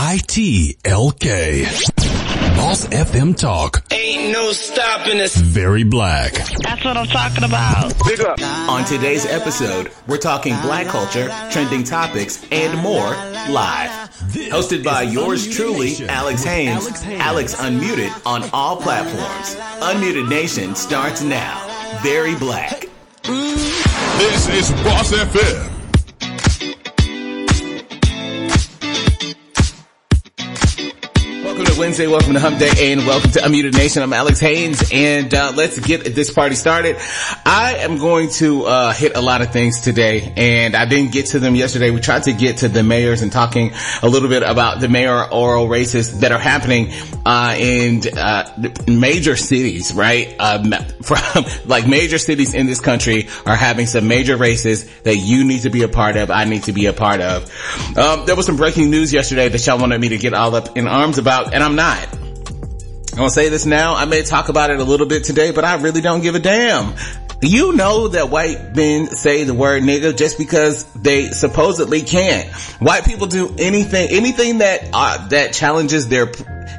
B-L-A-C-K. Boss FM Talk. Ain't no stopping us. Very black. That's what I'm talking about. Big up. On today's episode, we're talking black culture, trending topics, and more live. Hosted by yours truly, Alex Haynes. Alex Unmuted on all platforms. Unmuted Nation starts now. Very black. This is Boss FM. Wednesday, welcome to Hump Day, and welcome to Unmuted Nation. I'm Alex Haynes, and uh, let's get this party started. I am going to uh, hit a lot of things today, and I didn't get to them yesterday. We tried to get to the mayors and talking a little bit about the mayoral races that are happening uh, in uh, major cities, right? Um, from like major cities in this country are having some major races that you need to be a part of. I need to be a part of. Um, there was some breaking news yesterday that y'all wanted me to get all up in arms about and I'm not. I'm gonna say this now. I may talk about it a little bit today, but I really don't give a damn. You know that white men say the word nigga just because they supposedly can't. White people do anything, anything that, uh, that challenges their,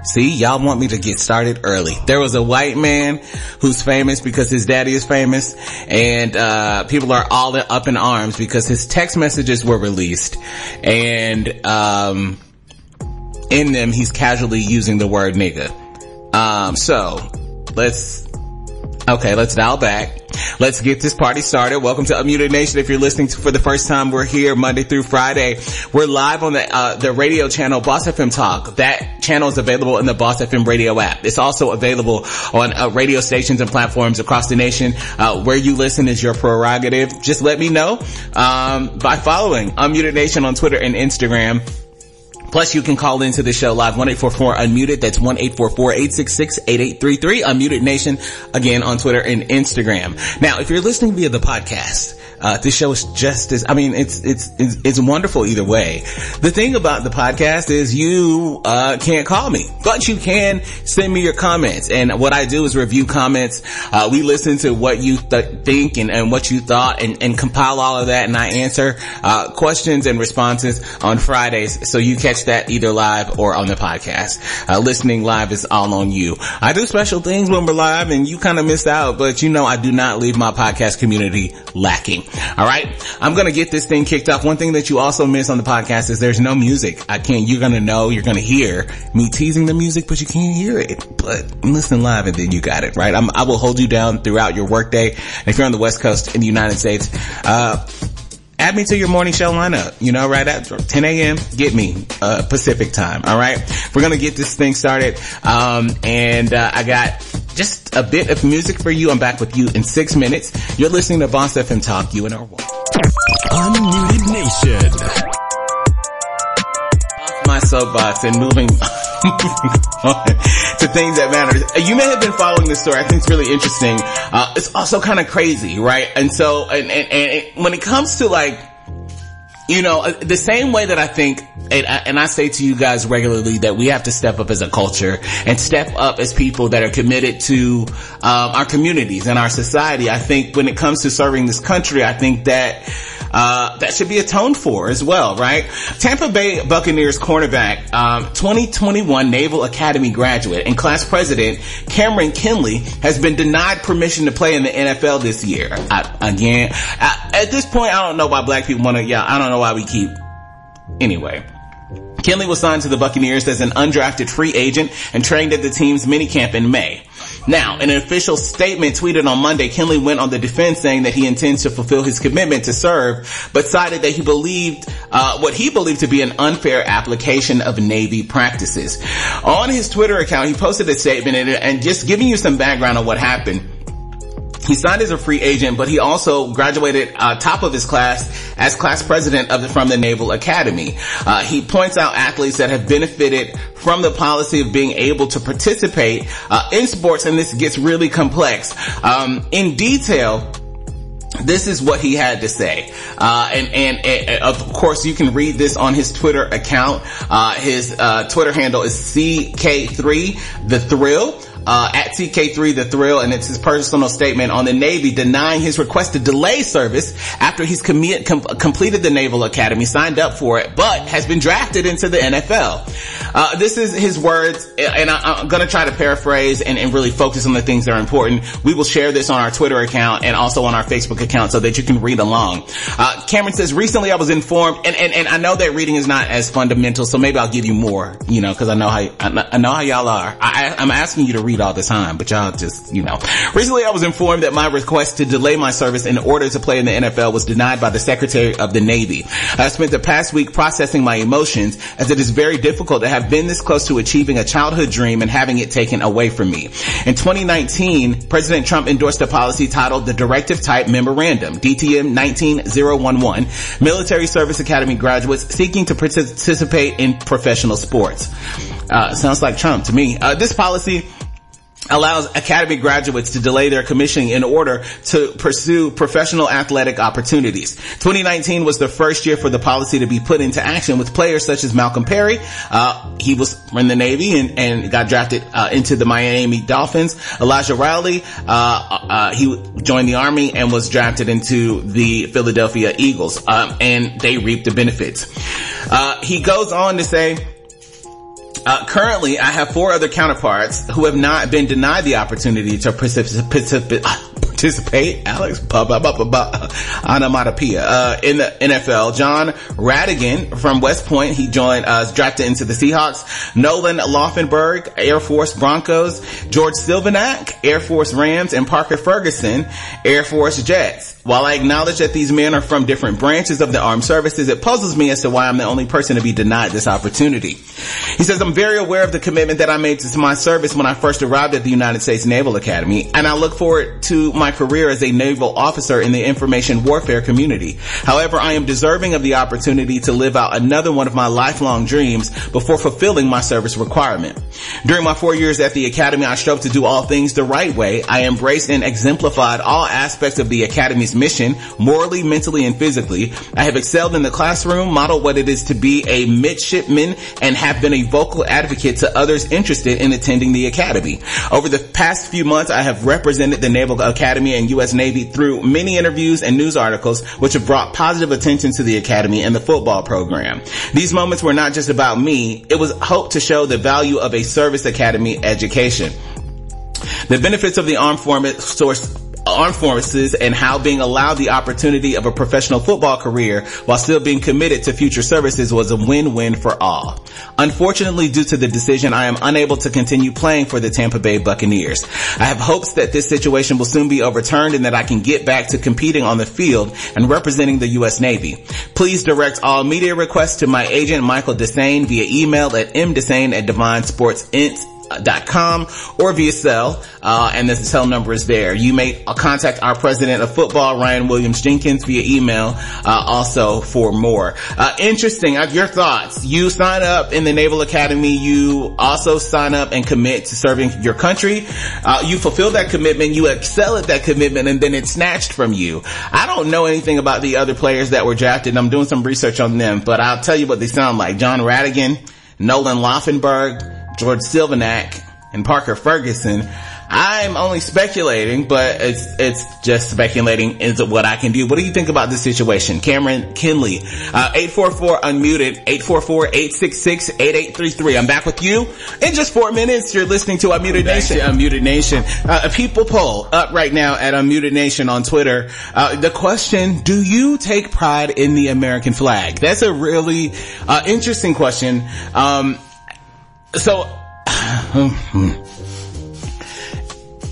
see, y'all want me to get started early. There was a white man who's famous because his daddy is famous and, uh, people are all up in arms because his text messages were released and, um, in them, he's casually using the word nigga. Um, so let's, okay, let's dial back. Let's get this party started. Welcome to Unmuted Nation. If you're listening to, for the first time, we're here Monday through Friday. We're live on the, uh, the radio channel Boss FM Talk. That channel is available in the Boss FM radio app. It's also available on uh, radio stations and platforms across the nation. Uh, where you listen is your prerogative. Just let me know, um, by following Unmuted Nation on Twitter and Instagram. Plus, you can call into the show live 1-844-UNMUTED. That's 1-844-866-8833. Unmuted Nation, again, on Twitter and Instagram. Now, if you're listening via the podcast, uh, this show is just as, I mean, it's, it's, it's, it's wonderful either way. The thing about the podcast is you, uh, can't call me, but you can send me your comments. And what I do is review comments. Uh, we listen to what you th- think and, and what you thought and, and compile all of that. And I answer, uh, questions and responses on Fridays. So you catch that either live or on the podcast. Uh, listening live is all on you. I do special things when we're live and you kind of miss out, but you know, I do not leave my podcast community lacking. All right. I'm going to get this thing kicked off. One thing that you also miss on the podcast is there's no music. I can't, you're going to know, you're going to hear me teasing the music, but you can't hear it. But listen live and then you got it, right? I'm, I will hold you down throughout your workday. If you're on the West Coast in the United States, uh, add me to your morning show lineup, you know, right at 10 a.m. Get me, uh, Pacific time. All right. We're going to get this thing started. Um, and, uh, I got just a bit of music for you. I'm back with you in six minutes. You're listening to Boss FM Talk, UNR1. Unmuted Nation. Off my soapbox and moving, moving on to things that matter. You may have been following this story. I think it's really interesting. Uh, it's also kind of crazy, right? And so, and, and, and when it comes to like, you know, uh, the same way that I think, and I, and I say to you guys regularly that we have to step up as a culture and step up as people that are committed to um, our communities and our society. I think when it comes to serving this country, I think that uh, that should be atoned for as well, right? Tampa Bay Buccaneers cornerback, um, 2021 Naval Academy graduate and class president Cameron Kinley has been denied permission to play in the NFL this year. I, again, I, at this point, I don't know why black people want to. Yeah, I don't know why we keep. Anyway. Kinley was signed to the Buccaneers as an undrafted free agent and trained at the team's minicamp in May. Now, in an official statement tweeted on Monday, Kinley went on the defense saying that he intends to fulfill his commitment to serve, but cited that he believed uh, what he believed to be an unfair application of Navy practices. On his Twitter account, he posted a statement and, and just giving you some background on what happened. He signed as a free agent, but he also graduated uh, top of his class as class president of the, from the Naval Academy. Uh, he points out athletes that have benefited from the policy of being able to participate uh, in sports, and this gets really complex. Um, in detail, this is what he had to say. Uh, and, and, and, of course you can read this on his Twitter account. Uh, his, uh, Twitter handle is CK3 The Thrill. Uh, at TK3 The Thrill, and it's his personal statement on the Navy denying his request to delay service after he's com- completed the Naval Academy, signed up for it, but has been drafted into the NFL. Uh, this is his words, and I, am gonna try to paraphrase and, and, really focus on the things that are important. We will share this on our Twitter account and also on our Facebook account so that you can read along. Uh, Cameron says, recently I was informed, and, and, and I know that reading is not as fundamental, so maybe I'll give you more, you know, cause I know how, I know how y'all are. I, I'm asking you to read all the time, but y'all just, you know. Recently I was informed that my request to delay my service in order to play in the NFL was denied by the Secretary of the Navy. I spent the past week processing my emotions as it is very difficult to have been this close to achieving a childhood dream and having it taken away from me. In 2019, President Trump endorsed a policy titled the Directive Type Memorandum, DTM 19011, Military Service Academy graduates seeking to participate in professional sports. Uh, sounds like Trump to me. Uh, this policy allows academy graduates to delay their commissioning in order to pursue professional athletic opportunities. 2019 was the first year for the policy to be put into action with players such as Malcolm Perry. Uh, he was in the Navy and, and got drafted uh, into the Miami Dolphins. Elijah Riley, uh, uh he joined the Army and was drafted into the Philadelphia Eagles, um, and they reaped the benefits. Uh, he goes on to say, uh, currently, I have four other counterparts who have not been denied the opportunity to participate. Participate, Alex, onomatopoeia, uh, in the NFL. Jon Rhattigan from West Point, he joined, uh, drafted into the Seahawks. Nolan Laufenberg, Air Force Broncos. George Silvanic, Air Force Rams, and Parker Ferguson, Air Force Jets. While I acknowledge that these men are from different branches of the armed services, it puzzles me as to why I'm the only person to be denied this opportunity. He says, I'm very aware of the commitment that I made to my service when I first arrived at the United States Naval Academy, and I look forward to my career as a naval officer in the information warfare community. However, I am deserving of the opportunity to live out another one of my lifelong dreams before fulfilling my service requirement. During my four years at the Academy, I strove to do all things the right way. I embraced and exemplified all aspects of the Academy's mission, morally, mentally, and physically. I have excelled in the classroom, modeled what it is to be a midshipman, and have been a vocal advocate to others interested in attending the academy. Over the past few months, I have represented the Naval Academy and U.S. Navy through many interviews and news articles, which have brought positive attention to the academy and the football program. These moments were not just about me. It was hoped to show the value of a service academy education. The benefits of the armed forces armed forces and how being allowed the opportunity of a professional football career while still being committed to future services was a win-win for all. Unfortunately, due to the decision, I am unable to continue playing for the Tampa Bay Buccaneers. I have hopes that this situation will soon be overturned and that I can get back to competing on the field and representing the U.S. Navy. Please direct all media requests to my agent Michael Desane via email at mdesane at Divine Com or via cell, uh, and the cell number is there. You may contact our president of football, Ryan Williams Jenkins, via email, uh, also for more. Uh, interesting. Uh, your thoughts. You sign up in the Naval Academy. You also sign up and commit to serving your country. Uh, you fulfill that commitment. You excel at that commitment and then it's snatched from you. I don't know anything about the other players that were drafted. I'm doing some research on them, but I'll tell you what they sound like. Jon Rhattigan, Nolan Laufenberg, George Silvanic, and Parker Ferguson. I'm only speculating, but it's it's just speculating is what I can do. What do you think about this situation? Cameron Kinley, uh, 844 unmuted, 844-866-8833. I'm back with you in just four minutes. You're listening to Unmuted Nation. Unmuted Nation. Uh, a people poll up right now at Unmuted Nation on Twitter. Uh, the question, do you take pride in the American flag? That's a really, uh, interesting question. Um, so,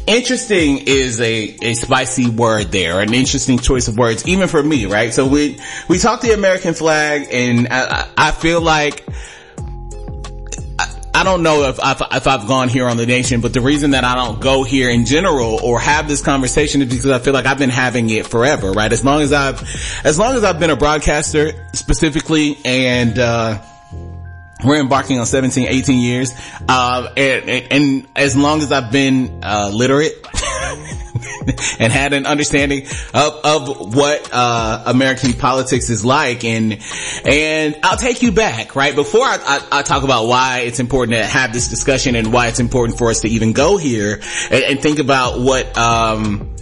interesting is a, a spicy word there, an interesting choice of words, even for me, right? So we, we talk the American flag and I, I feel like, I don't know if I've, if I've gone here on the nation, but the reason that I don't go here in general or have this conversation is because I feel like I've been having it forever, right? As long as I've, as long as I've been a broadcaster specifically and, uh, we're embarking on 17, 18 years. Uh, and, and, and, as long as I've been, uh, literate and had an understanding of, of what, uh, American politics is like. And, and I'll take you back, right? Before I, I, I, talk about why it's important to have this discussion and why it's important for us to even go here and, and think about what, um,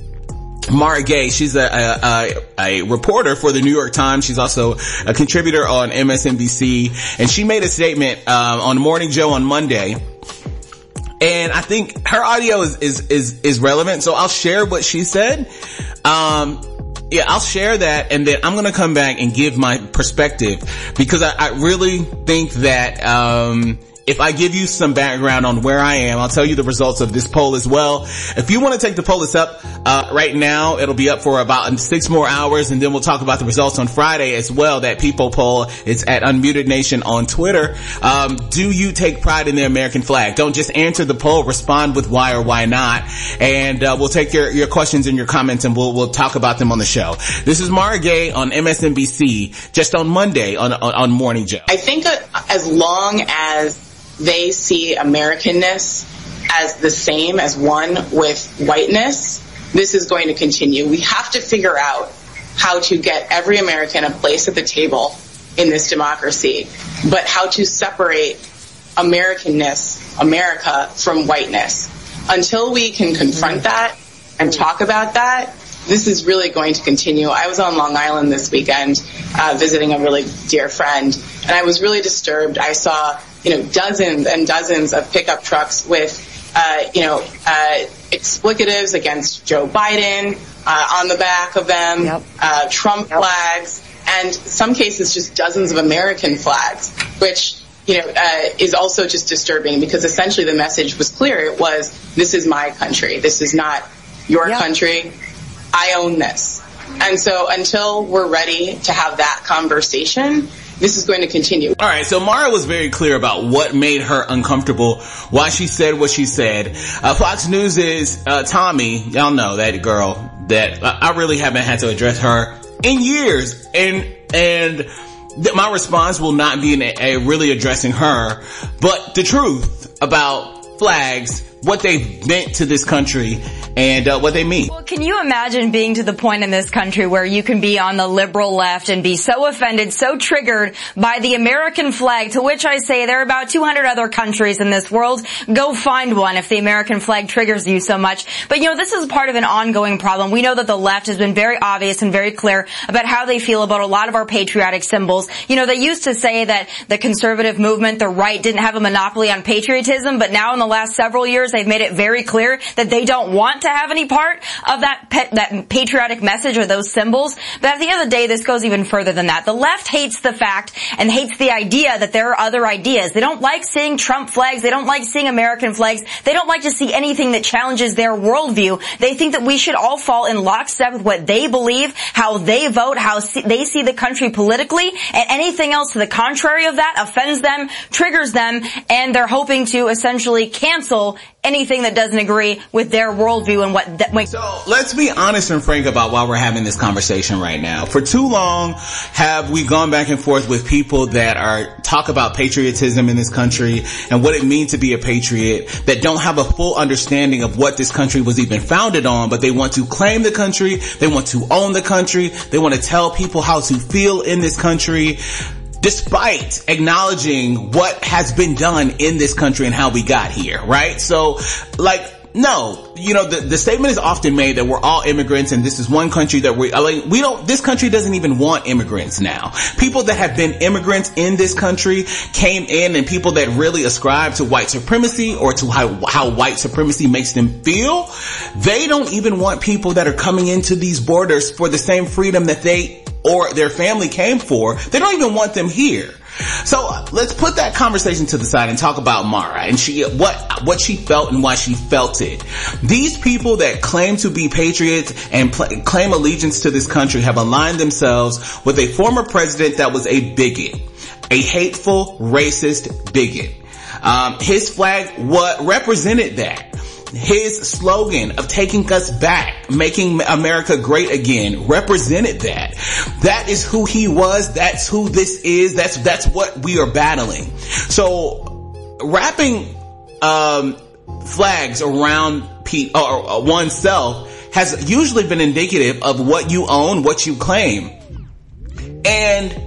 Mara Gay, she's a, a, a, reporter for the New York Times. She's also a contributor on MSNBC and she made a statement, um, on Morning Joe on Monday. And I think her audio is, is, is, is relevant. So I'll share what she said. Um, yeah, I'll share that and then I'm going to come back and give my perspective because I, I really think that, um, if I give you some background on where I am, I'll tell you the results of this poll as well. If you want to take the poll, it's up uh, right now. It'll be up for about six more hours, and then we'll talk about the results on Friday as well. That People poll is at Unmuted Nation on Twitter. Um, do you take pride in the American flag? Don't just answer the poll. Respond with why or why not, and uh, we'll take your your questions and your comments, and we'll we'll talk about them on the show. This is Mara Gay on MSNBC, just on Monday on on, on Morning Joe. I think as long as they see Americanness as the same as one with whiteness, this is going to continue. We have to figure out how to get every American a place at the table in this democracy, but how to separate Americanness, America, from whiteness. Until we can confront that and talk about that, this is really going to continue. I was on Long Island this weekend uh, visiting a really dear friend, and I was really disturbed. I saw you know, dozens and dozens of pickup trucks with, uh, you know, uh, explicatives against Joe Biden uh, on the back of them, yep. Uh, Trump yep. flags, and some cases just dozens of American flags, which you know, uh, is also just disturbing because essentially the message was clear. It was, this is my country. This is not your yep. country. I own this. And so until we're ready to have that conversation, this is going to continue. All right. So Mara was very clear about what made her uncomfortable, why she said what she said. Uh, Fox News is, uh, Tomi, y'all know that girl that I really haven't had to address her in years. And, and th- my response will not be in a, a really addressing her, but the truth about flags what they've meant to this country and uh, what they mean. Well, can you imagine being to the point in this country where you can be on the liberal left and be so offended, so triggered by the American flag, to which I say there are about 200 other countries in this world. Go find one if the American flag triggers you so much. But you know, this is part of an ongoing problem. We know that the left has been very obvious and very clear about how they feel about a lot of our patriotic symbols. You know, they used to say that the conservative movement, the right, didn't have a monopoly on patriotism, but now in the last several years, they've made it very clear that they don't want to have any part of that that patriotic message or those symbols. But at the end of the day, this goes even further than that. The left hates the fact and hates the idea that there are other ideas. They don't like seeing Trump flags. They don't like seeing American flags. They don't like to see anything that challenges their worldview. They think that we should all fall in lockstep with what they believe, how they vote, how they see the country politically, and anything else to the contrary of that offends them, triggers them, and they're hoping to essentially cancel anything that doesn't agree with their worldview and what that makes. So let's be honest and frank about why we're having this conversation right now. For too long have we gone back and forth with people that are talk about patriotism in this country and what it means to be a patriot that don't have a full understanding of what this country was even founded on, but they want to claim the country. They want to own the country. They want to tell people how to feel in this country despite acknowledging what has been done in this country and how we got here, right? So, like, no, you know, the, the statement is often made that we're all immigrants and this is one country that we, uh, like, we don't, this country doesn't even want immigrants now. People that have been immigrants in this country came in and people that really ascribe to white supremacy or to how, how white supremacy makes them feel, they don't even want people that are coming into these borders for the same freedom that they or their family came for, they don't even want them here. So let's put that conversation to the side and talk about Mara and she, what, what she felt and why she felt it. These people that claim to be patriots and pl- claim allegiance to this country have aligned themselves with a former president that was a bigot, a hateful, racist bigot. Um, his flag what represented that his slogan of taking us back, making America great again represented that. That is who he was. That's who this is. That's, that's what we are battling. So wrapping, um, flags around or, or oneself has usually been indicative of what you own, what you claim. And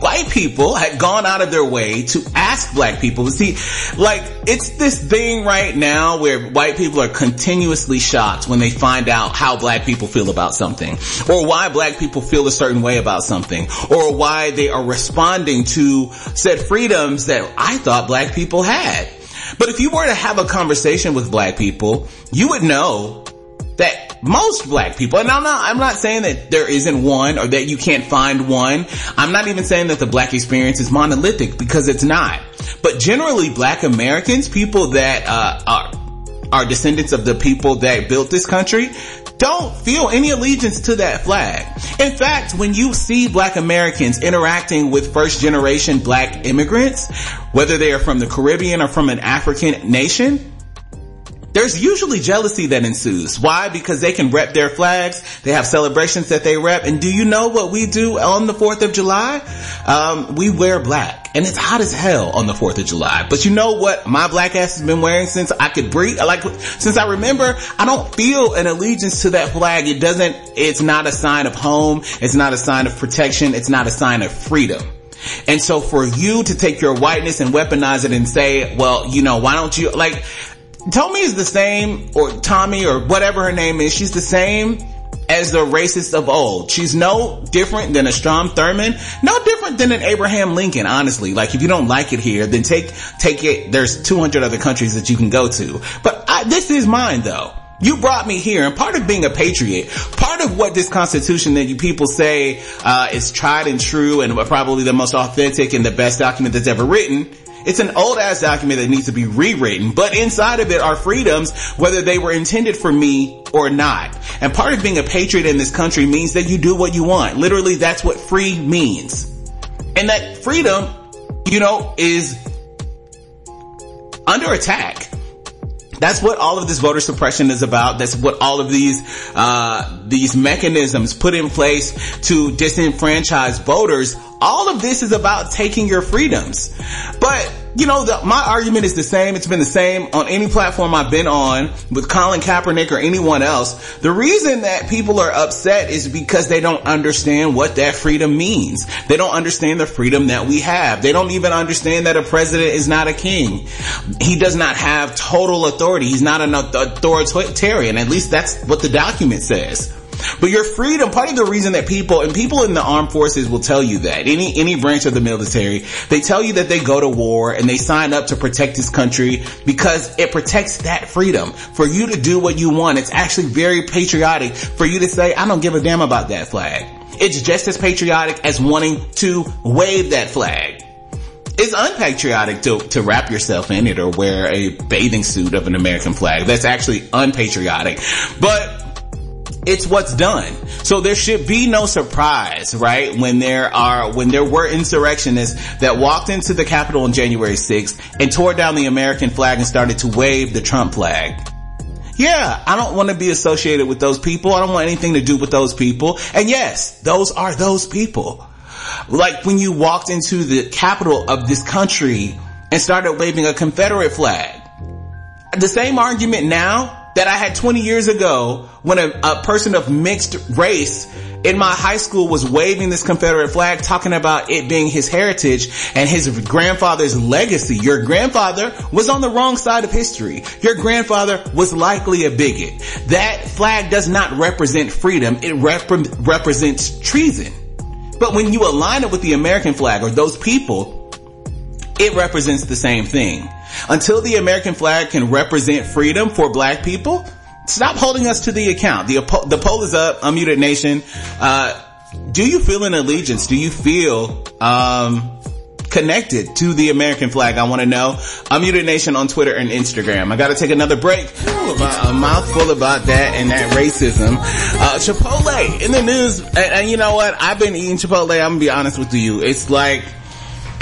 white people had gone out of their way to ask black people. To see, like, it's this thing right now where white people are continuously shocked when they find out how black people feel about something, or why black people feel a certain way about something, or why they are responding to said freedoms that I thought black people had. But if you were to have a conversation with black people, you would know that most black people, and I'm not, I'm not saying that there isn't one or that you can't find one. I'm not even saying that the black experience is monolithic because it's not. But generally black Americans, people that, uh, are, are descendants of the people that built this country, don't feel any allegiance to that flag. In fact, when you see black Americans interacting with first generation black immigrants, whether they are from the Caribbean or from an African nation, there's usually jealousy that ensues. Why? Because they can rep their flags. They have celebrations that they rep. And do you know what we do on the 4th of July? Um, we wear black and it's hot as hell on the 4th of July. But you know what my black ass has been wearing since I could breathe? Like, since I remember, I don't feel an allegiance to that flag. It doesn't, it's not a sign of home. It's not a sign of protection. It's not a sign of freedom. And so for you to take your whiteness and weaponize it and say, well, you know, why don't you, like, Tomi is the same, or Tomi, or whatever her name is, she's the same as the racists of old. She's no different than a Strom Thurmond, no different than an Abraham Lincoln, honestly. Like if you don't like it here, then take, take it, there's 200 other countries that you can go to. But I, this is mine though. You brought me here, and part of being a patriot, part of what this Constitution that you people say uh, is tried and true, and probably the most authentic and the best document that's ever written, it's an old ass document that needs to be rewritten, but inside of it are freedoms, whether they were intended for me or not. And part of being a patriot in this country means that you do what you want. Literally, that's what free means. And that freedom, you know, is under attack. That's what all of this voter suppression is about. That's what all of these, uh, these mechanisms put in place to disenfranchise voters. All of this is about taking your freedoms. But you know, the, my argument is the same. It's been the same on any platform I've been on with Colin Kaepernick or anyone else. The reason that people are upset is because they don't understand what that freedom means. They don't understand the freedom that we have. They don't even understand that a president is not a king. He does not have total authority. He's not an authoritarian. At least that's what the document says. But your freedom, part of the reason that people, and people in the armed forces will tell you that, any, any branch of the military, they tell you that they go to war and they sign up to protect this country because it protects that freedom. For you to do what you want, it's actually very patriotic for you to say, I don't give a damn about that flag. It's just as patriotic as wanting to wave that flag. It's unpatriotic to, to wrap yourself in it or wear a bathing suit of an American flag. That's actually unpatriotic. But it's what's done. So there should be no surprise, right? When there are, when there were insurrectionists that walked into the Capitol on January 6th and tore down the American flag and started to wave the Trump flag. Yeah, I don't want to be associated with those people. I don't want anything to do with those people. And yes, those are those people. Like when you walked into the capital of this country and started waving a Confederate flag. The same argument now that I had 20 years ago when a, a, person of mixed race in my high school was waving this Confederate flag talking about it being his heritage and his grandfather's legacy. Your grandfather was on the wrong side of history. Your grandfather was likely a bigot. That flag does not represent freedom. It rep- represents treason. But when you align it with the American flag or those people, it represents the same thing. Until the American flag can represent freedom for black people, stop holding us to the account. The, the poll is up, Unmuted Nation. Uh, do you feel an allegiance? Do you feel, um, connected to the American flag? I want to know. Unmuted Nation on Twitter and Instagram. I got to take another break. About, a mouthful about that and that racism. Uh, Chipotle in the news. And, and you know what? I've been eating Chipotle. I'm gonna be honest with you. It's like,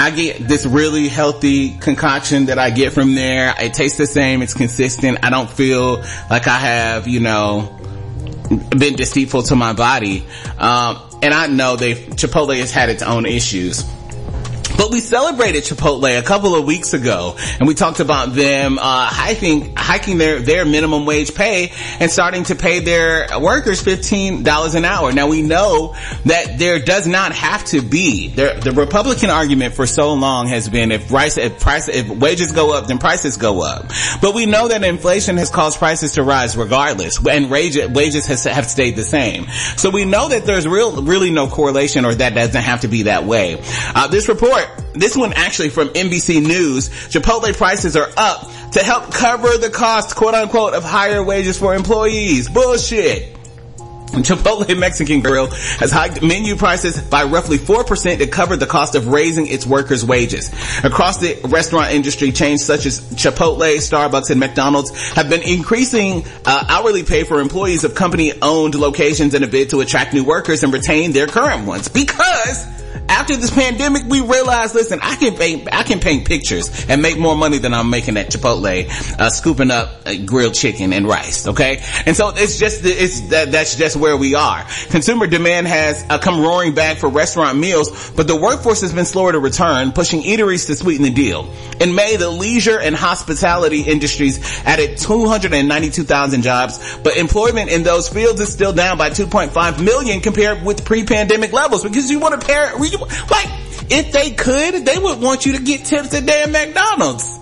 I get this really healthy concoction that I get from there. It tastes the same. It's consistent. I don't feel like I have, you know, been deceitful to my body. Um, and I know they Chipotle has had its own issues. But we celebrated Chipotle a couple of weeks ago and we talked about them, uh, hiking, hiking their, their minimum wage pay and starting to pay their workers $15 an hour. Now we know that there does not have to be, there, the Republican argument for so long has been if price, if price, if wages go up, then prices go up. But we know that inflation has caused prices to rise regardless and wages has, have stayed the same. So we know that there's real, really no correlation or that doesn't have to be that way. Uh, this report, this one actually from NBC News, Chipotle prices are up to help cover the cost, quote unquote, of higher wages for employees. Bullshit. Chipotle Mexican Grill has hiked menu prices by roughly 4% to cover the cost of raising its workers' wages. Across the restaurant industry, chains such as Chipotle, Starbucks, and McDonald's have been increasing uh, hourly pay for employees of company-owned locations in a bid to attract new workers and retain their current ones because after this pandemic, we realized, listen, I can paint, I can paint pictures and make more money than I'm making at Chipotle, uh, scooping up uh, grilled chicken and rice. Okay. And so it's just, it's, that, that's just where we are. Consumer demand has uh, come roaring back for restaurant meals, but the workforce has been slower to return, pushing eateries to sweeten the deal. In May, the leisure and hospitality industries added 292,000 jobs, but employment in those fields is still down by 2.5 million compared with pre-pandemic levels because you want to pair, like, if they could, they would want you to get tips at damn McDonald's.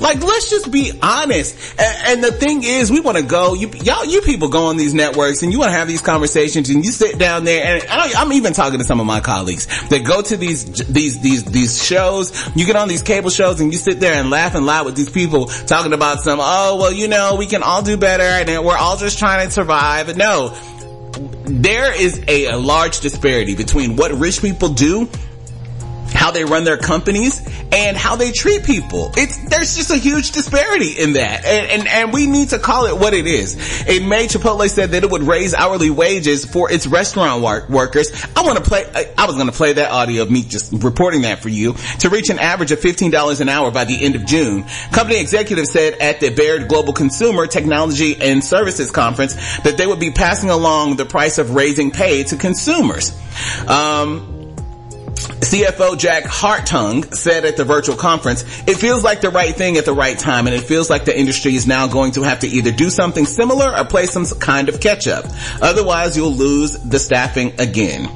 Like, let's just be honest. And, and the thing is, we want to go, you, y'all, you people go on these networks and you want to have these conversations and you sit down there and I, am even talking to some of my colleagues that go to these, these, these, these shows. You get on these cable shows and you sit there and laugh and lie with these people talking about some, oh, well, you know, we can all do better and we're all just trying to survive. No, there is a, a large disparity between what rich people do how they run their companies and how they treat people. It's, there's just a huge disparity in that. And, and, and we need to call it what it is. In May, Chipotle said that it would raise hourly wages for its restaurant work, workers. I want to play, I, I was going to play that audio of me just reporting that for you to reach an average of $15 an hour by the end of June. Company executives said at the Baird Global Consumer Technology and Services Conference that they would be passing along the price of raising pay to consumers. Um, CFO Jack Hartung said at the virtual conference, it feels like the right thing at the right time and it feels like the industry is now going to have to either do something similar or play some kind of catch up. Otherwise you'll lose the staffing again.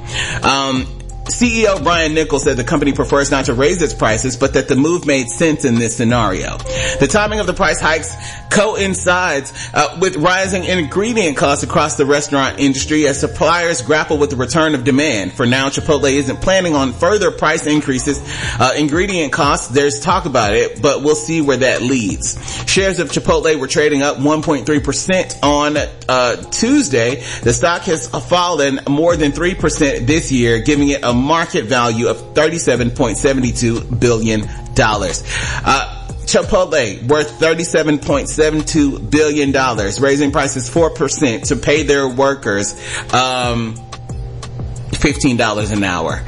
Um, CEO Brian Nichols said the company prefers not to raise its prices, but that the move made sense in this scenario. The timing of the price hikes coincides uh, with rising ingredient costs across the restaurant industry as suppliers grapple with the return of demand. For now, Chipotle isn't planning on further price increases. Uh, ingredient costs, there's talk about it, but we'll see where that leads. Shares of Chipotle were trading up 1.3% on uh, Tuesday. The stock has fallen more than 3% this year, giving it a market value of $37.72 billion. Uh, Chipotle worth $37.72 billion, raising prices 4% to pay their workers, um, $15 an hour.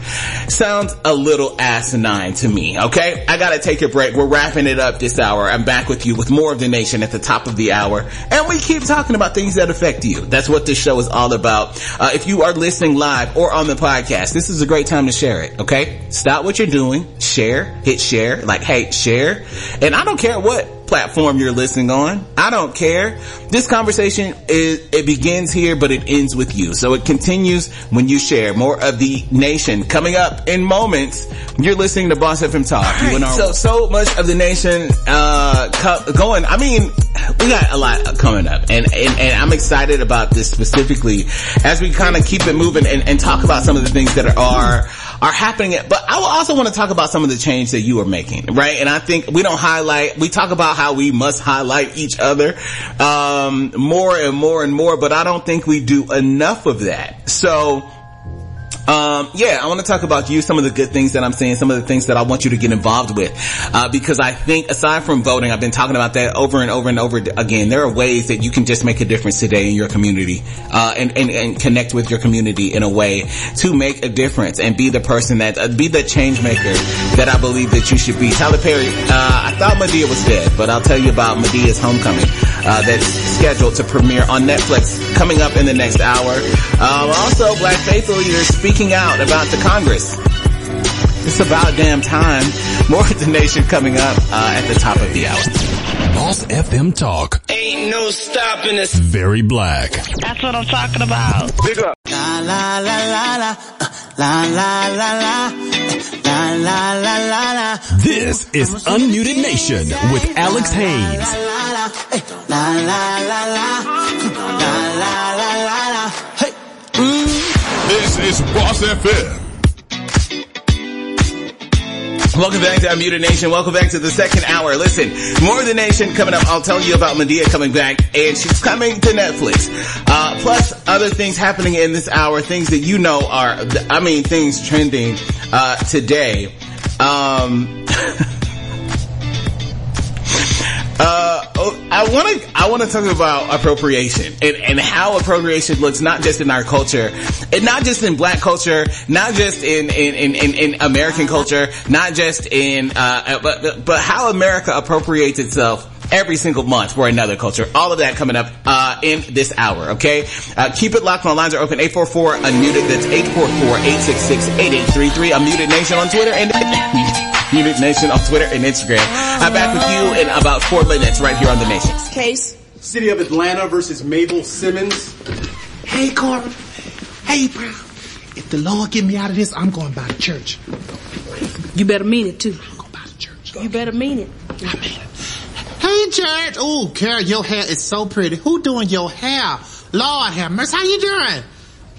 Sounds a little asinine to me, okay? I gotta take a break. We're wrapping it up this hour. I'm back with you with more of the nation at the top of the hour. And we keep talking about things that affect you. That's what this show is all about. Uh, if you are listening live or on the podcast, this is a great time to share it, okay? Stop what you're doing, share, hit share, like, hey, share. And I don't care what platform you're listening on. I don't care. This conversation is, it begins here, but it ends with you. So it continues when you share more of the nation coming up in moments. You're listening to Boss FM Talk. Right. So, so much of the nation, uh, co- going. I mean, we got a lot coming up and, and, and I'm excited about this specifically as we kind of keep it moving and, and talk about some of the things that are, are happening. But I also want to talk about some of the change that you are making, right? And I think we don't highlight, we talk about how we must highlight each other, um, more and more and more, but I don't think we do enough of that. So, um, yeah, I want to talk about you, some of the good things that I'm saying, some of the things that I want you to get involved with, uh, because I think aside from voting, I've been talking about that over and over and over again. There are ways that you can just make a difference today in your community, uh, and, and, and connect with your community in a way to make a difference and be the person that, uh, be the change maker that I believe that you should be. Tyler Perry, uh, I thought Madea was dead, but I'll tell you about Madea's Homecoming, uh, that's scheduled to premiere on Netflix coming up in the next hour. Um, also, Black Faith Leaders speaking out about the Congress It's about damn time. More of the nation coming up uh, at the top of the hour. Boss FM Talk. Ain't no stopping us. Very black. That's what I'm talking about. Big up. La la la la la la la la la. La la la la la. This is Unmuted Nation with Alex Haynes. Eh, la la la la la. La la la la. Hey. Mm. This is Boss FM. Welcome back to Unmuted Nation. Welcome back to the second hour. Listen, more of the nation coming up. I'll tell you about Madea coming back and she's coming to Netflix. Uh, plus other things happening in this hour, things that you know are, I mean, things trending, uh, today. Um, Uh, I want to I want to talk about appropriation and, and how appropriation looks not just in our culture, and not just in Black culture, not just in in in, in, in American culture, not just in uh, but but how America appropriates itself every single month for another culture. All of that coming up uh, in this hour. Okay, uh, keep it locked. My lines are open. Eight four four unmuted. That's eight four four eight six six eight eight three three. Unmuted Nation on Twitter and. Unit Nation on Twitter and Instagram. I'm back with you in about four minutes right here on The Nation. case. City of Atlanta versus Mabel Simmons. Hey, Cora. Hey, bro. If the Lord get me out of this, I'm going by the church. You better mean it too. I'm going by the church. You better mean it. I mean it. Hey, church. Oh, Kara, your hair is so pretty. Who doing your hair? Lord have mercy. How you doing?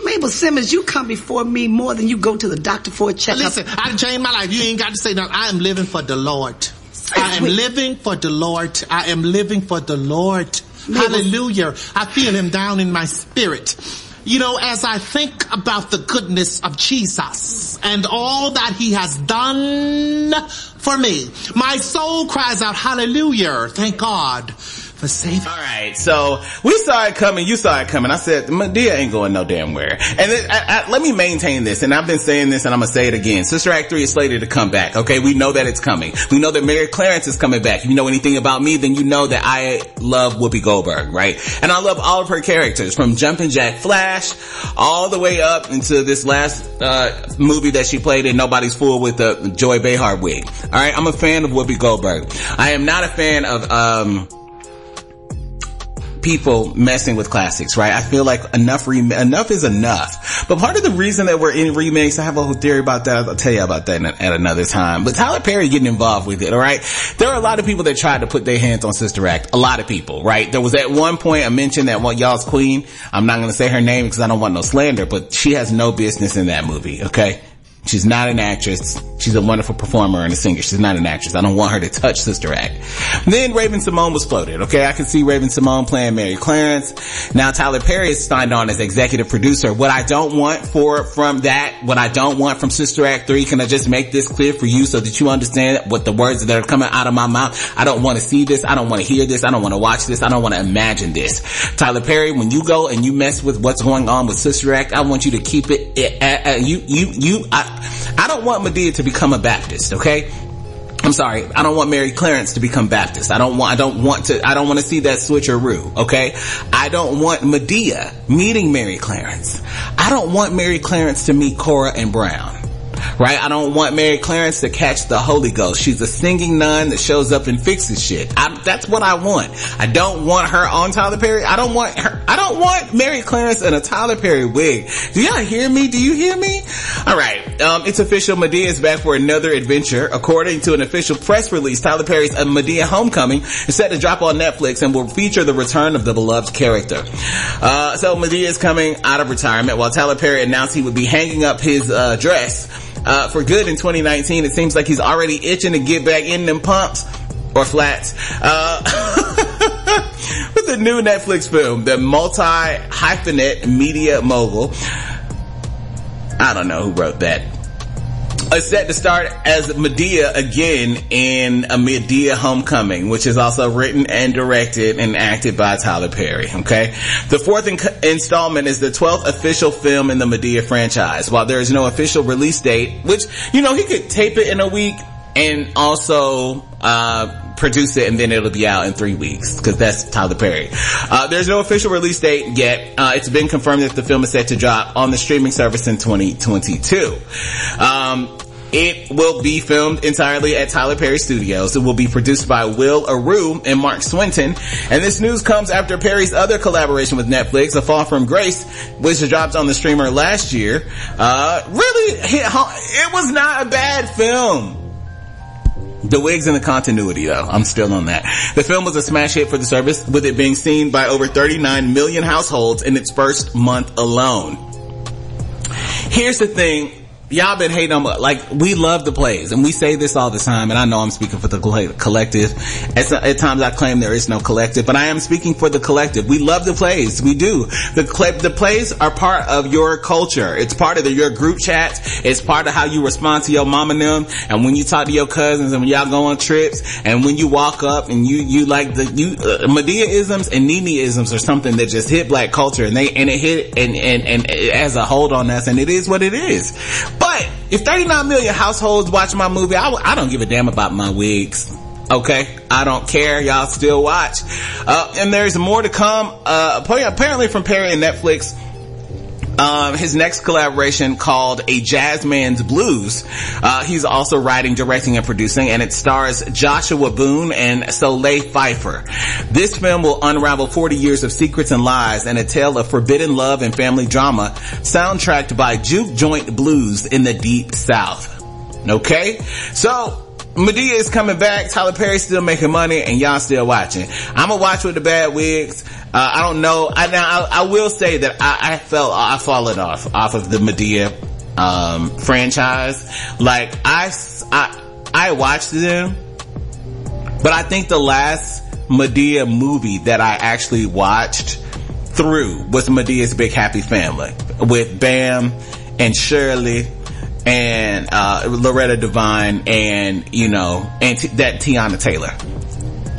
Mabel Simmons, you come before me more than you go to the doctor for a checkup. Listen, I changed my life. You ain't got to say nothing. I am living for the Lord. I am living for the Lord. I am living for the Lord. Hallelujah. I feel him down in my spirit. You know, as I think about the goodness of Jesus and all that he has done for me, my soul cries out, hallelujah. Thank God for saving. All right, so we saw it coming. You saw it coming. I said Madea ain't going no damn where. And I, I, let me maintain this, and I've been saying this, and I'm gonna say it again. Sister Act three is slated to come back. Okay, we know that it's coming. We know that Mary Clarence is coming back. If you know anything about me, then you know that I love Whoopi Goldberg, right? And I love all of her characters, from Jumpin' Jack Flash all the way up into this last uh, movie that she played in Nobody's Fool with the Joy Behar wig. All right, I'm a fan of Whoopi Goldberg. I am not a fan of. um people messing with classics, right? I feel like enough rem- enough is enough. But part of the reason that we're in remakes, I have a whole theory about that. I'll tell you about that at another time. But Tyler Perry getting involved with it, all right? There are a lot of people that tried to put their hands on Sister Act. A lot of people, right? There was at one point I mentioned that one y'all's queen. I'm not going to say her name because I don't want no slander, but she has no business in that movie, okay? She's not an actress. She's a wonderful performer and a singer. She's not an actress. I don't want her to touch Sister Act. Then Raven-Symoné was floated. Okay, I can see Raven-Symoné playing Mary Clarence. Now Tyler Perry is signed on as executive producer. What I don't want for from that, what I don't want from Sister Act three, can I just make this clear for you so that you understand what the words that are coming out of my mouth? I don't want to see this. I don't want to hear this. I don't want to watch this. I don't want to imagine this. Tyler Perry, when you go and you mess with what's going on with Sister Act, I want you to keep it. it you you you. I, I don't want Madea to become a Baptist, okay? I'm sorry. I don't want Mary Clarence to become Baptist. I don't want, I don't want to, I don't want to see that switcheroo, okay? I don't want Madea meeting Mary Clarence. I don't want Mary Clarence to meet Cora and Brown. Right? I don't want Mary Clarence to catch the Holy Ghost. She's a singing nun that shows up and fixes shit. I, that's what I want. I don't want her on Tyler Perry. I don't want her. I don't want Mary Clarence in a Tyler Perry wig. Do y'all hear me? Do you hear me? All right. Um, it's official. Madea is back for another adventure. According to an official press release, Tyler Perry's A Madea Homecoming is set to drop on Netflix and will feature the return of the beloved character. Uh, so Madea is coming out of retirement while Tyler Perry announced he would be hanging up his uh, dress uh, for good in 2019. It seems like he's already itching to get back in them pumps or flats. Uh, with the new Netflix film, the multi-hyphenate media mogul. I don't know who wrote that. Is set to start as Madea again in a Madea Homecoming, which is also written and directed and acted by Tyler Perry. Okay, the fourth in- installment is the twelfth official film in the Madea franchise. While there is no official release date, which you know he could tape it in a week and also uh, produce it and then it'll be out in three weeks because that's Tyler Perry. Uh, there's no official release date yet. Uh, it's been confirmed that the film is set to drop on the streaming service in 2022. Um, It will be filmed entirely at Tyler Perry Studios. It will be produced by Will Areu and Mark Swinton. And this news comes after Perry's other collaboration with Netflix, A Fall from Grace, which dropped on the streamer last year. Uh, really. It was not a bad film. The wigs and the continuity though. I'm still on that. The film was a smash hit for the service with it being seen by over 39 million households in its first month alone. Here's the thing y'all been hating on like we love the plays and we say this all the time and I know I'm speaking for the collective. At, at, times I claim there is no collective but I am speaking for the collective. We love the plays. We do. The the plays are part of your culture. It's part of the, your group chats it's part of how you respond to your mom and them. And when you talk to your cousins and when y'all go on trips and when you walk up and you you like the you uh, Madea-isms and Nene-isms are something that just hit black culture and they and it hit and and and as a hold on us and it is what it is but if 39 million households watch my movie, I, I don't give a damn about my wigs. Okay, I don't care. Y'all still watch. Uh, and there's more to come. Uh, apparently from Perry and Netflix. Um, his next collaboration called A Jazzman's Blues. Uh, he's also writing, directing, and producing, and it stars Joshua Boone and Solea Pfeiffer. This film will unravel 40 years of secrets and lies and a tale of forbidden love and family drama, soundtracked by Juke Joint Blues in the Deep South. Okay? So, Madea is coming back. Tyler Perry's still making money and y'all still watching. I'm gonna watch with the bad wigs. Uh, I don't know. I, now, I, I will say that I, I felt, I fallen off, off of the Madea um, franchise. Like, I, I, I watched them, but I think the last Madea movie that I actually watched through was Madea's Big Happy Family with Bam and Shirley and uh, Loretta Devine and you know and t- that Teyana Taylor.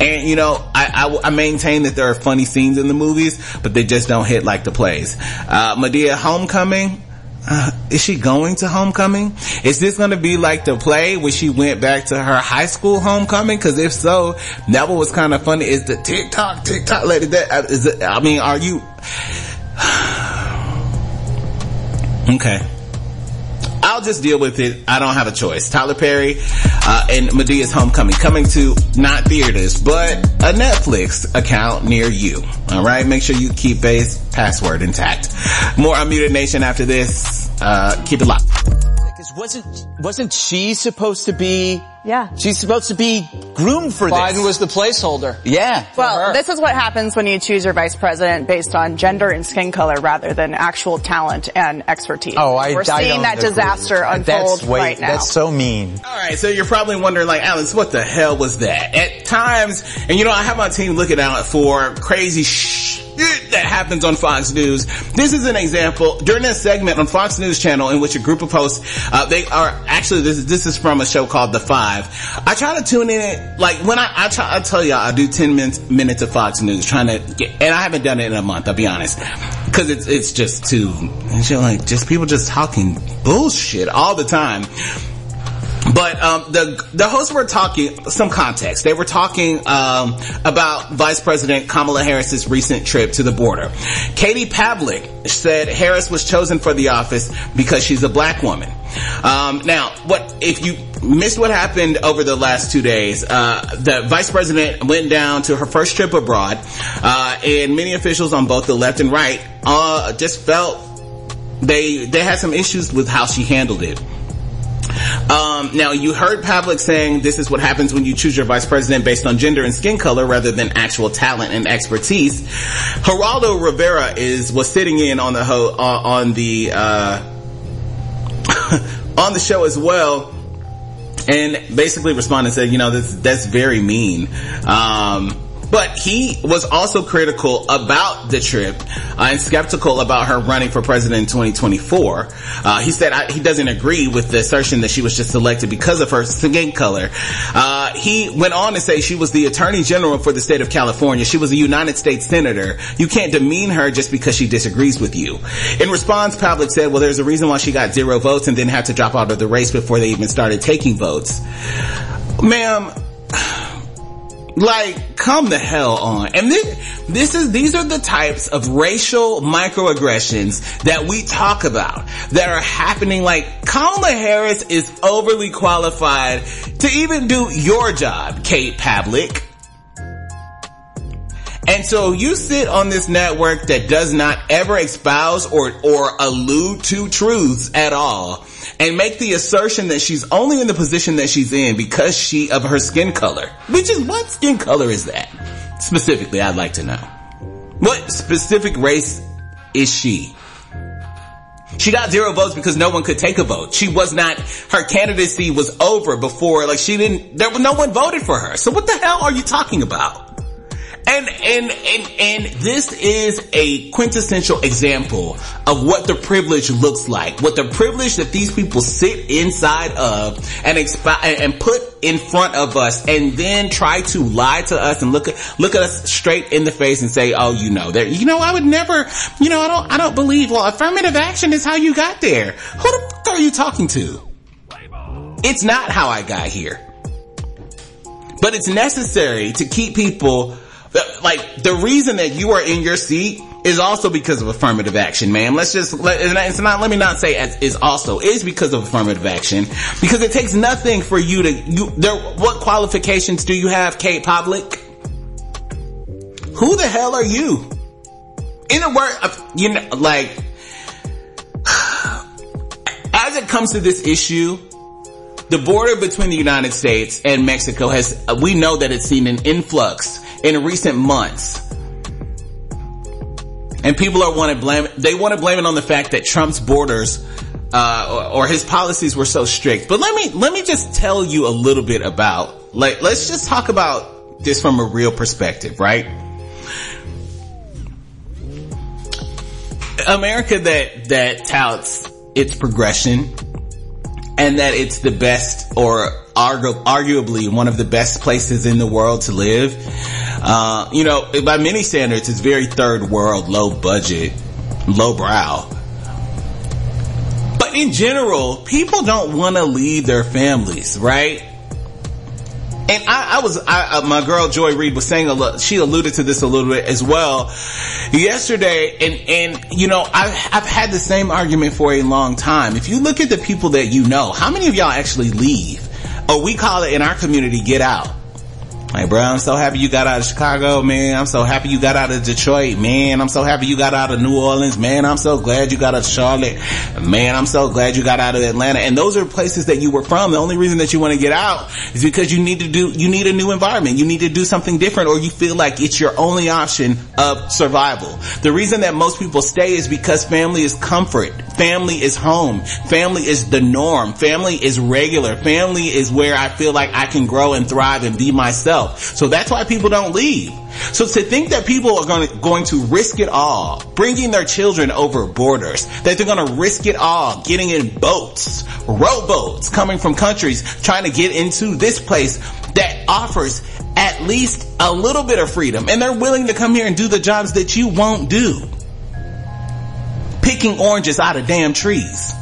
And you know, I, I, I, maintain that there are funny scenes in the movies, but they just don't hit like the plays. Uh, Madea Homecoming. Uh, is she going to homecoming? Is this going to be like the play where she went back to her high school homecoming? Cause if so, that was kind of funny. Is the TikTok, TikTok lady that, uh, is it, I mean, are you, okay. I'll just deal with it. I don't have a choice. Tyler Perry uh, and Madea's Homecoming coming to not theaters, but a Netflix account near you. All right, make sure you keep base password intact. More Unmuted Nation after this. Uh, keep it locked. Because wasn't wasn't she supposed to be yeah. She's supposed to be groomed for Biden this. Biden was the placeholder. Yeah. Well, this is what happens when you choose your vice president based on gender and skin color rather than actual talent and expertise. Oh, I We're I seeing that agree. disaster unfold that's way, right now. That's so mean. All right, so you're probably wondering, like, Alice, what the hell was that? At times, and you know, I have my team looking out for crazy shit that happens on Fox News. This is an example during a segment on Fox News Channel in which a group of hosts, uh, they are actually this is this is from a show called The Five. I try to tune in like when I I try I tell y'all I do ten minutes minutes of Fox News trying to get, and I haven't done it in a month. I'll be honest because it's it's just too it's just like just people just talking bullshit all the time. But um, the the hosts were talking some context. They were talking um, about Vice President Kamala Harris's recent trip to the border. Katie Pavlich said Harris was chosen for the office because she's a black woman. Um, now, what if you missed what happened over the last two days? Uh, the Vice President went down to her first trip abroad, uh, and many officials on both the left and right uh, just felt they they had some issues with how she handled it. Um, now you heard Pavlich saying this is what happens when you choose your vice president based on gender and skin color rather than actual talent and expertise. Geraldo Rivera is was sitting in on the ho- uh, on the uh, on the show as well, and basically responded and said, you know, that's that's very mean. Um, but he was also critical about the trip uh, and skeptical about her running for president in 2024. Uh, he said I, he doesn't agree with the assertion that she was just elected because of her skin color. Uh, he went on to say she was the attorney general for the state of California. She was a United States senator. You can't demean her just because she disagrees with you. In response, Pavlich said, well, there's a reason why she got zero votes and then had to drop out of the race before they even started taking votes. Ma'am, Like, come the hell on. And this, this is, these are the types of racial microaggressions that we talk about that are happening. Like, Kamala Harris is overly qualified to even do your job, Kate Pavlich. And so you sit on this network that does not ever espouse or, or allude to truths at all and make the assertion that she's only in the position that she's in because she, of her skin color. Which is, what skin color is that? Specifically, I'd like to know. What specific race is she? She got zero votes because no one could take a vote. She was not, her candidacy was over before, like she didn't, there was no one voted for her. So what the hell are you talking about? And, and, and, and this is a quintessential example of what the privilege looks like. What the privilege that these people sit inside of and expi- and put in front of us and then try to lie to us and look at, look at us straight in the face and say, oh, you know, there, you know, I would never, you know, I don't, I don't believe, well, affirmative action is how you got there. Who the fuck are you talking to? It's not how I got here. But it's necessary to keep people like the reason that you are in your seat is also because of affirmative action, man. Let's just let it's not. Let me not say as, is also is because of affirmative action because it takes nothing for you to you. There, what qualifications do you have, Kate Pavlich? Who the hell are you? In a word, uh, you know, like as it comes to this issue, the border between the United States and Mexico has, uh, we know that it's seen an influx in recent months. And people are want to blame, they want to blame it on the fact that Trump's borders, uh, or, or his policies were so strict. But let me, let me just tell you a little bit about, like, let's just talk about this from a real perspective, right? America that, that touts its progression and that it's the best or argu- arguably one of the best places in the world to live. Uh, you know, by many standards, it's very third world, low budget, low brow. But in general, people don't want to leave their families, right? And I, I was, I, uh, my girl Joy Reid was saying a lot, she alluded to this a little bit as well yesterday. And, and, you know, I've, I've had the same argument for a long time. If you look at the people that you know, how many of y'all actually leave? Or we call it in our community, get out. Like, bro, I'm so happy you got out of Chicago, man. I'm so happy you got out of Detroit, man. I'm so happy you got out of New Orleans, man. I'm so glad you got out of Charlotte, man. I'm so glad you got out of Atlanta. And those are places that you were from. The only reason that you want to get out is because you need to do, you need a new environment. You need to do something different or you feel like it's your only option of survival. The reason that most people stay is because family is comfort. Family is home. Family is the norm. Family is regular. Family is where I feel like I can grow and thrive and be myself. So that's why people don't leave. So to think that people are going to, going to risk it all, bringing their children over borders, that they're going to risk it all, getting in boats, rowboats, coming from countries, trying to get into this place that offers at least a little bit of freedom. And they're willing to come here and do the jobs that you won't do. Picking oranges out of damn trees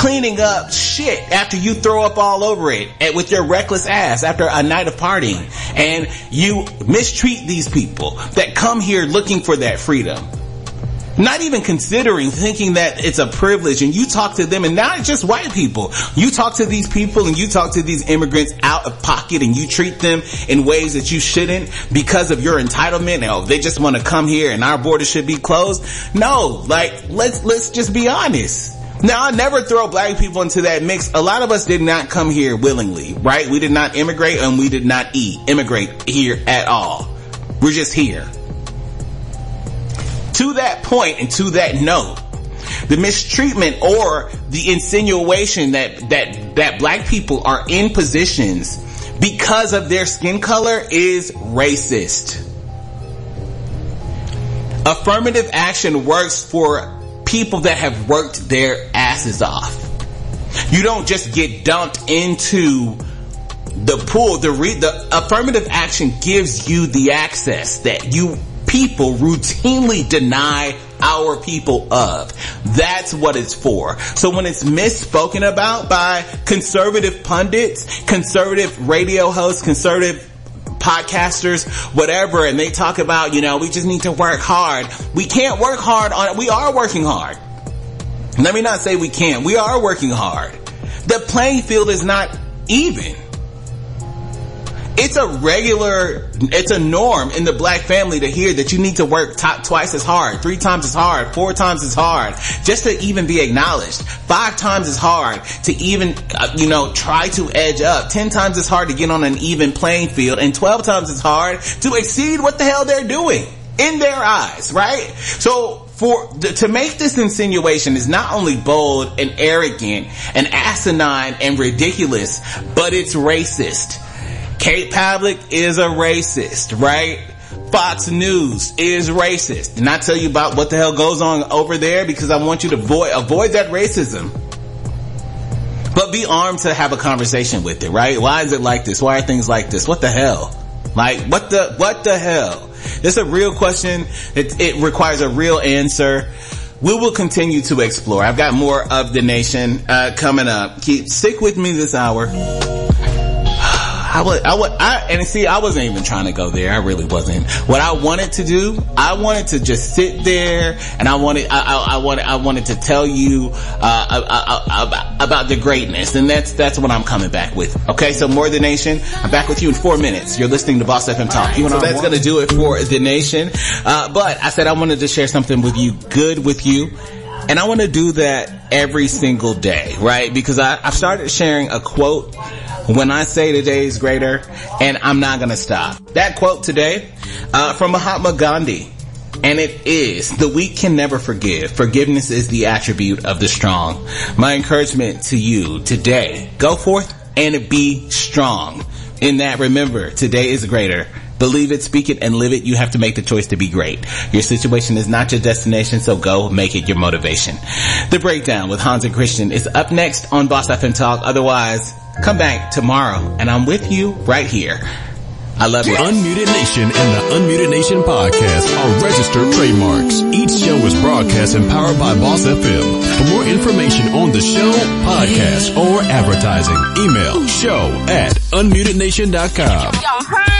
cleaning up shit after you throw up all over it and with your reckless ass after a night of partying and you mistreat these people that come here looking for that freedom. Not even considering thinking that it's a privilege and you talk to them and not just white people. You talk to these people and you talk to these immigrants out of pocket and you treat them in ways that you shouldn't because of your entitlement. Oh, they just want to come here and our borders should be closed. No, like let's, let's just be honest. Now, I never throw black people into that mix. A lot of us did not come here willingly, right? We did not immigrate and we did not eat, immigrate here at all. We're just here. To that point and to that note, the mistreatment or the insinuation that, that, that black people are in positions because of their skin color is racist. Affirmative action works for people that have worked their asses off. You don't just get dumped into the pool. The re- the affirmative action gives you the access that you people routinely deny our people of. That's what it's for. So when it's misspoken about by conservative pundits, conservative radio hosts, conservative podcasters, whatever, and they talk about, you know, we just need to work hard. We can't work hard on it. We are working hard. Let me not say we can't. We are working hard. The playing field is not even. It's a regular, it's a norm in the black family to hear that you need to work t- twice as hard, three times as hard, four times as hard, just to even be acknowledged. Five times as hard to even, uh, you know, try to edge up. Ten times as hard to get on an even playing field, and twelve times as hard to exceed what the hell they're doing in their eyes, right? So for to make this insinuation is not only bold and arrogant and asinine and ridiculous, but it's racist. Kate Pavlich is a racist, right? Fox News is racist. And I tell you about what the hell goes on over there because I want you to avoid, avoid that racism. But be armed to have a conversation with it, right? Why is it like this? Why are things like this? What the hell? Like, what the, what the hell? It's a real question. It, it requires a real answer. We will continue to explore. I've got more of the nation, uh, coming up. Keep, stick with me this hour. I would, I would, I, and see, I wasn't even trying to go there. I really wasn't. What I wanted to do, I wanted to just sit there and I wanted, I, I, I wanted, I wanted to tell you, uh, about, about the greatness. And that's, that's what I'm coming back with. Okay. So more the nation. I'm back with you in four minutes. You're listening to Boss FM Talk. So that's going to do it for the nation. Uh, but I said I wanted to share something with you, good with you. And I want to do that every single day, right? Because I, I've started sharing a quote when I say today is greater and I'm not to stop. That quote today, uh, from Mahatma Gandhi. And it is, the weak can never forgive. Forgiveness is the attribute of the strong. My encouragement to you today, go forth and be strong. In that, remember, today is greater. Believe it, speak it, and live it. You have to make the choice to be great. Your situation is not your destination, so go make it your motivation. The breakdown with Hans and Christian is up next on Boss FM Talk. Otherwise, come back tomorrow, and I'm with you right here. I love you. Unmuted Nation and the Unmuted Nation podcast are registered trademarks. Each show is broadcast and powered by Boss FM. For more information on the show, podcast, or advertising, email show at unmutednation.com. Y'all heard?